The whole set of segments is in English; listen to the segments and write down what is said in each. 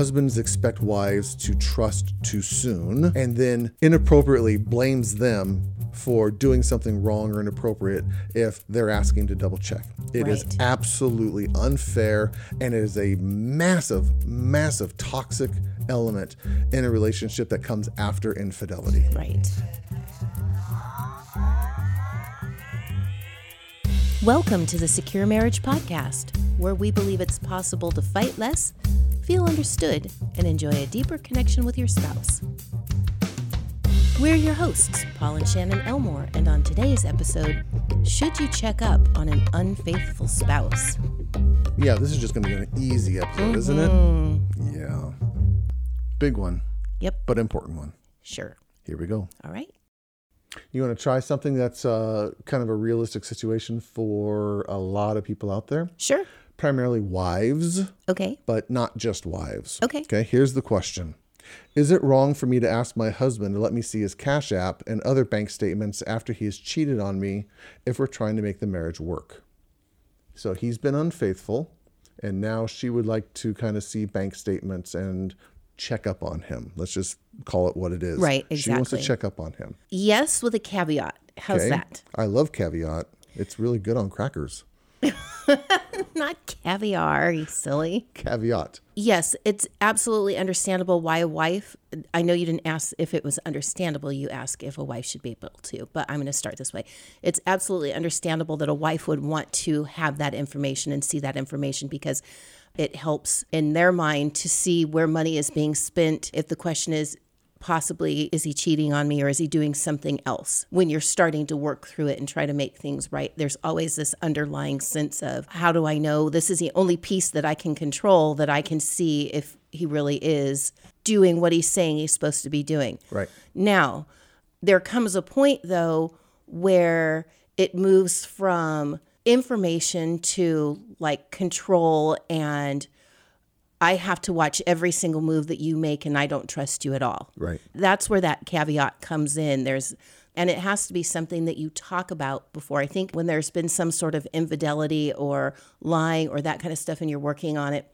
husbands expect wives to trust too soon and then inappropriately blames them for doing something wrong or inappropriate if they're asking to double check. It is Right. absolutely unfair and it is a massive, massive toxic element in a relationship that comes after infidelity. Right. Welcome to the Secure Marriage Podcast, where we believe it's possible to fight less, feel understood, and enjoy a deeper connection with your spouse. We're your hosts, Paul and Shannon Elmore, and on today's episode, should you check up on an unfaithful spouse? Yeah, this is just going to be an easy episode, isn't it? Yeah. Big one, Yep, but important one. sure. Here we go. All right. You want to try something that's uh, kind of a realistic situation for a lot of people out there, Sure. Primarily wives, Okay. but not just wives. Okay. Okay, here's the question Is it wrong for me to ask my husband to let me see his Cash App and other bank statements after he has cheated on me if we're trying to make the marriage work? So he's been unfaithful, and now she would like to kind of see bank statements and check up on him. Let's just call it what it is. Right, exactly. She wants to check up on him. Yes, with a caveat. How's Okay? that? I love caveat. It's really good on crackers. Not caviar, you silly. Caveat. Yes, it's absolutely understandable why a wife. I know you didn't ask if it was understandable. You asked if a wife should be able to, but I'm going to start this way. It's absolutely understandable that a wife would want to have that information and see that information because it helps in their mind to see where money is being spent. If the question is, possibly is he cheating on me or is he doing something else when you're starting to work through it and try to make things right there's always this underlying sense of how do i know this is the only piece that i can control that i can see if he really is doing what he's saying he's supposed to be doing Right. now there comes a point though where it moves from information to like control and I have to watch every single move that you make and I don't trust you at all. Right. That's where that caveat comes in. There's and it has to be something that you talk about before. I think when there's been some sort of infidelity or lying or that kind of stuff and you're working on it,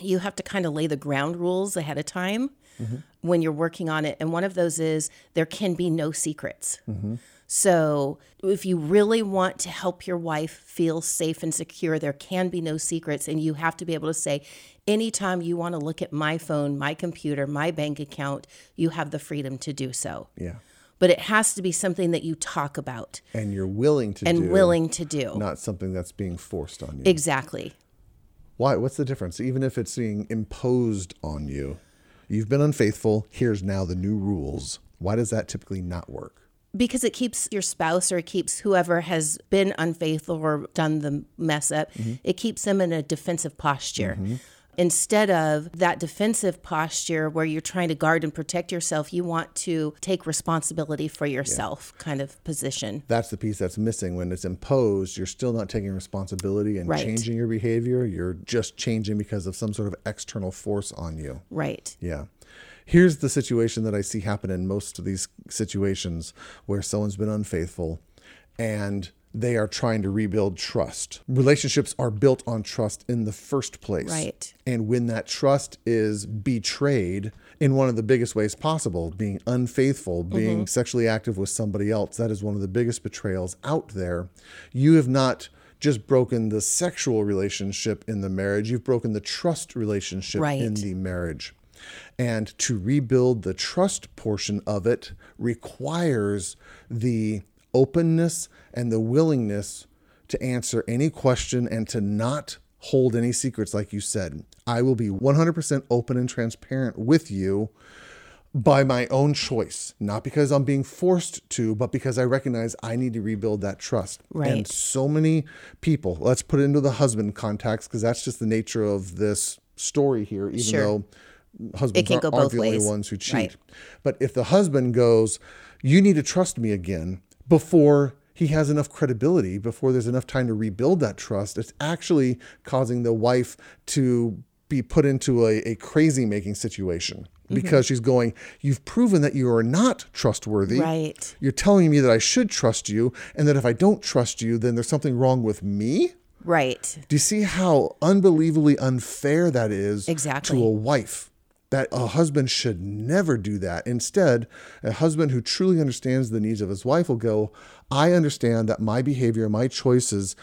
you have to kind of lay the ground rules ahead of time mm-hmm. when you're working on it. And one of those is there can be no secrets. Mm-hmm. So, if you really want to help your wife feel safe and secure, there can be no secrets. And you have to be able to say, anytime you want to look at my phone, my computer, my bank account, you have the freedom to do so. Yeah. But it has to be something that you talk about And you're willing to and do, willing to do. not something that's being forced on you. Exactly. Why? What's the difference? Even if it's being imposed on you, you've been unfaithful. Here's now the new rules. Why does that typically not work? Because it keeps your spouse or it keeps whoever has been unfaithful or done the mess up, mm-hmm. it keeps them in a defensive posture. Mm-hmm. Instead of that defensive posture where you're trying to guard and protect yourself, you want to take responsibility for yourself kind of position. That's the piece that's missing. When it's imposed, you're still not taking responsibility and Right. changing your behavior. You're just changing because of some sort of external force on you. Right. Yeah. Here's the situation that I see happen in most of these situations where someone's been unfaithful and they are trying to rebuild trust. Relationships are built on trust in the first place. Right. And when that trust is betrayed in one of the biggest ways possible, being unfaithful, mm-hmm. being sexually active with somebody else, that is one of the biggest betrayals out there. You have not just broken the sexual relationship in the marriage, you've broken the trust relationship Right. in the marriage. And to rebuild the trust portion of it requires the openness and the willingness to answer any question and to not hold any secrets, like you said. I will be 100% open and transparent with you by my own choice, not because I'm being forced to, but because I recognize I need to rebuild that trust. Right. And so many people, let's put it into the husband context because that's just the nature of this story here, even Sure. though husbands aren't, aren't the only ones who cheat. Right. But if the husband goes, you need to trust me again before he has enough credibility, before there's enough time to rebuild that trust, it's actually causing the wife to be put into a, a crazy making situation Mm-hmm. because she's going, You've proven that you are not trustworthy. Right. You're telling me that I should trust you, and that if I don't trust you, then there's something wrong with me. Right. Do you see how unbelievably unfair that is Exactly. to a wife? That a husband should never do that. Instead, a husband who truly understands the needs of his wife will go, I understand that my behavior, my choices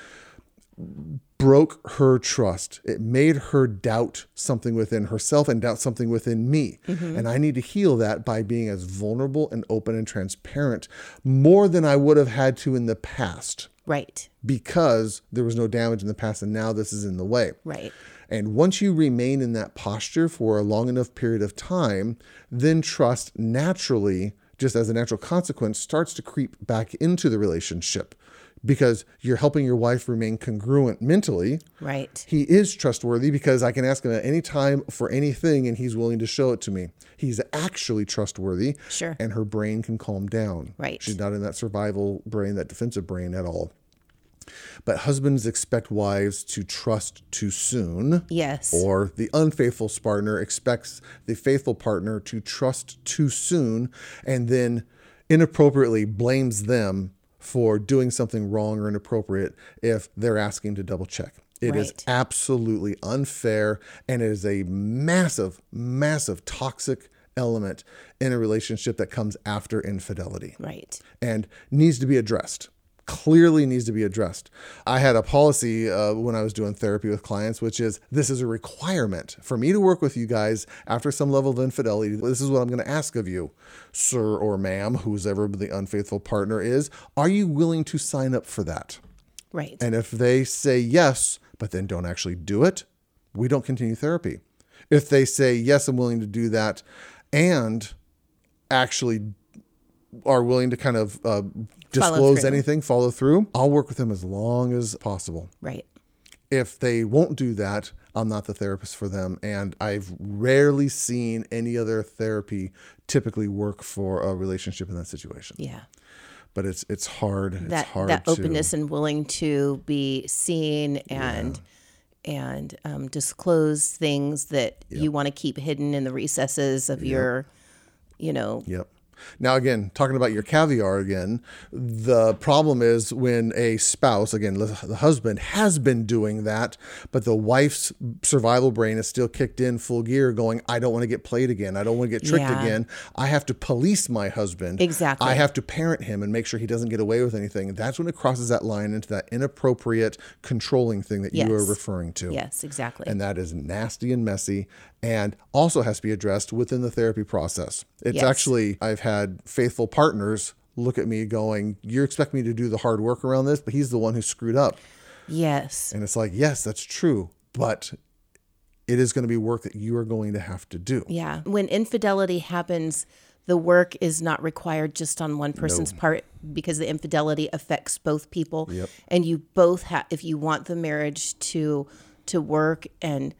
broke her trust. It made her doubt something within herself and doubt something within me. Mm-hmm. And I need to heal that by being as vulnerable and open and transparent more than I would have had to in the past Right. because there was no damage in the past and now this is in the way. Right. And once you remain in that posture for a long enough period of time, then trust naturally, just as a natural consequence, starts to creep back into the relationship because you're helping your wife remain congruent mentally. Right. He is trustworthy because I can ask him at any time for anything and he's willing to show it to me. He's actually trustworthy. Sure. And her brain can calm down. Right. She's not in that survival brain, that defensive brain at all. But husbands expect wives to trust too soon. Yes. Or the unfaithful partner expects the faithful partner to trust too soon and then inappropriately blames them for doing something wrong or inappropriate if they're asking to double check. It is Right. absolutely unfair and it is a massive, massive toxic element in a relationship that comes after infidelity right. and needs to be addressed. Clearly needs to be addressed. I had a policy uh, when I was doing therapy with clients, which is this is a requirement for me to work with you guys after some level of infidelity. This is what I'm going to ask of you, sir or ma'am, who's ever the unfaithful partner is. Are you willing to sign up for that? Right. And if they say yes, but then don't actually do it, we don't continue therapy. If they say, yes, I'm willing to do that, and actually are willing to kind of uh, disclose through. anything, follow through, I'll work with them as long as possible. right. If they won't do that, I'm not the therapist for them. And I've rarely seen any other therapy typically work for a relationship in that situation. Yeah. But it's it's hard. It's that hard that to, openness and willing to be seen and and um, disclose things that you want to keep hidden in the recesses of your you know Yep. Now, again, talking about your caviar again, the problem is when a spouse, again, the husband has been doing that, but the wife's survival brain is still kicked in full gear, going, I don't want to get played again. I don't want to get tricked Yeah. again. I have to police my husband. Exactly. I have to parent him and make sure he doesn't get away with anything. That's when it crosses that line into that inappropriate controlling thing that you are referring to. yes exactly And that is nasty and messy and also has to be addressed within the therapy process. It's Yes. actually, I've had faithful partners look at me going, You expect me to do the hard work around this, but he's the one who screwed up. yes And it's like, Yes, that's true. But it is going to be work that you are going to have to do. yeah when infidelity happens the work is not required just on one person's part because the infidelity affects both people Yep. and you both have if you want the marriage to to work and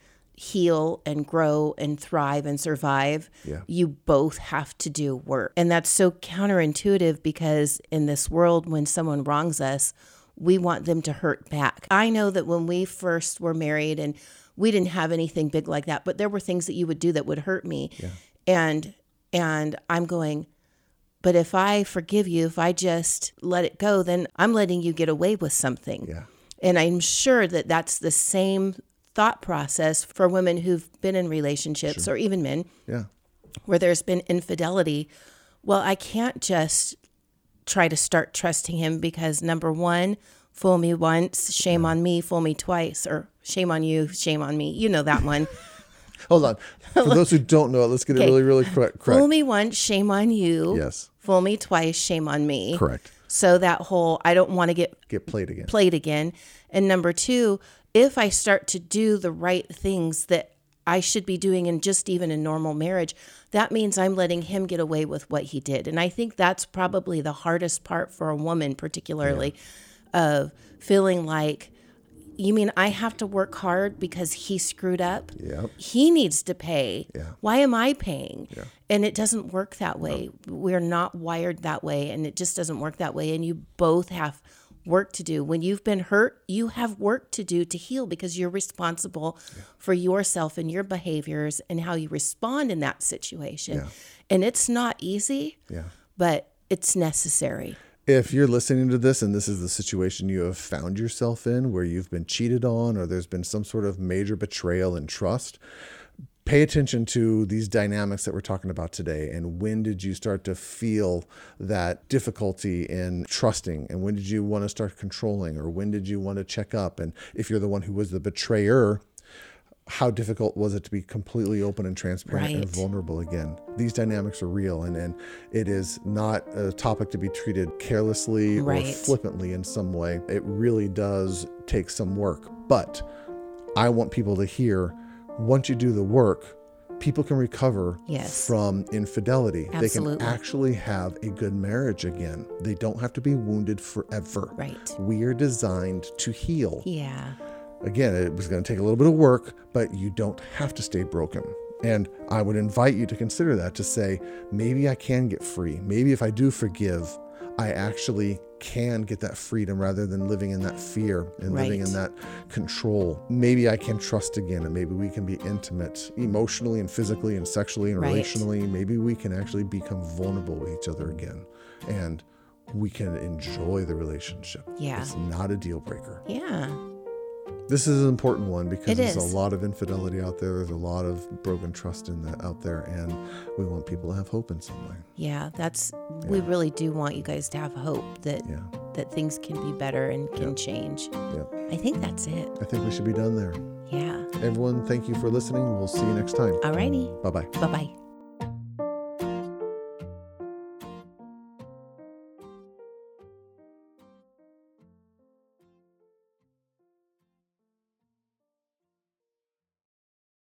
heal and grow and thrive and survive Yeah. you both have to do work. And that's so counterintuitive because in this world when someone wrongs us we want them to hurt back. I know that when we first were married and we didn't have anything big like that but there were things that you would do that would hurt me. And and i'm going but if i forgive you if i just let it go then i'm letting you get away with something. Yeah. and i'm sure that that's the same thought process for women who've been in relationships or even men Yeah. where there's been infidelity well i can't just try to start trusting him because number one fool me once shame on me fool me twice or shame on you shame on me you know that one Hold on. For those who don't know it, let's get it really, really correct. fool me once shame on you Yes. fool me twice shame on me Correct. So that whole i don't want to get Get played again. played again. And number two, if I start to do the right things that I should be doing in just even a normal marriage, that means I'm letting him get away with what he did. And I think that's probably the hardest part for a woman, particularly, of feeling like, you mean I have to work hard because he screwed up? Yep. He needs to pay. Yeah. Why am I paying? Yeah. And it doesn't work that way. We're not wired that way, and it just doesn't work that way. And you both have work to do. When you've been hurt, you have work to do to heal because you're responsible for yourself and your behaviors and how you respond in that situation. Yeah. And it's not easy, Yeah. but it's necessary. If you're listening to this and this is the situation you have found yourself in where you've been cheated on or there's been some sort of major betrayal in trust, pay attention to these dynamics that we're talking about today and when did you start to feel that difficulty in trusting and when did you want to start controlling or when did you want to check up? And if you're the one who was the betrayer how difficult was it to be completely open and transparent and vulnerable again? These dynamics are real and, and it is not a topic to be treated carelessly or flippantly in some way. It really does take some work. But i want people to hear once you do the work people can recover Yes. from infidelity. Absolutely. they can actually have a good marriage again. They don't have to be wounded forever. Right. we are designed to heal. Yeah. Again, it was going to take a little bit of work, but you don't have to stay broken. And I would invite you to consider that to say, maybe I can get free. Maybe if I do forgive, I actually can get that freedom rather than living in that fear and living in that control. Maybe I can trust again and maybe we can be intimate emotionally and physically and sexually and Right. relationally. Maybe we can actually become vulnerable with each other again and we can enjoy the relationship. Yeah. It's not a deal breaker. Yeah. This is an important one because It there's is. a lot of infidelity out there. There's a lot of broken trust in that out there, and we want people to have hope in some way. Yeah. That's we really do want you guys to have hope that Yeah, that things can be better and can Yeah. change. yeah. I think that's it. I think we should be done there. Yeah. Everyone, thank you for listening. We'll see you next time. Alrighty. Bye bye. Bye bye.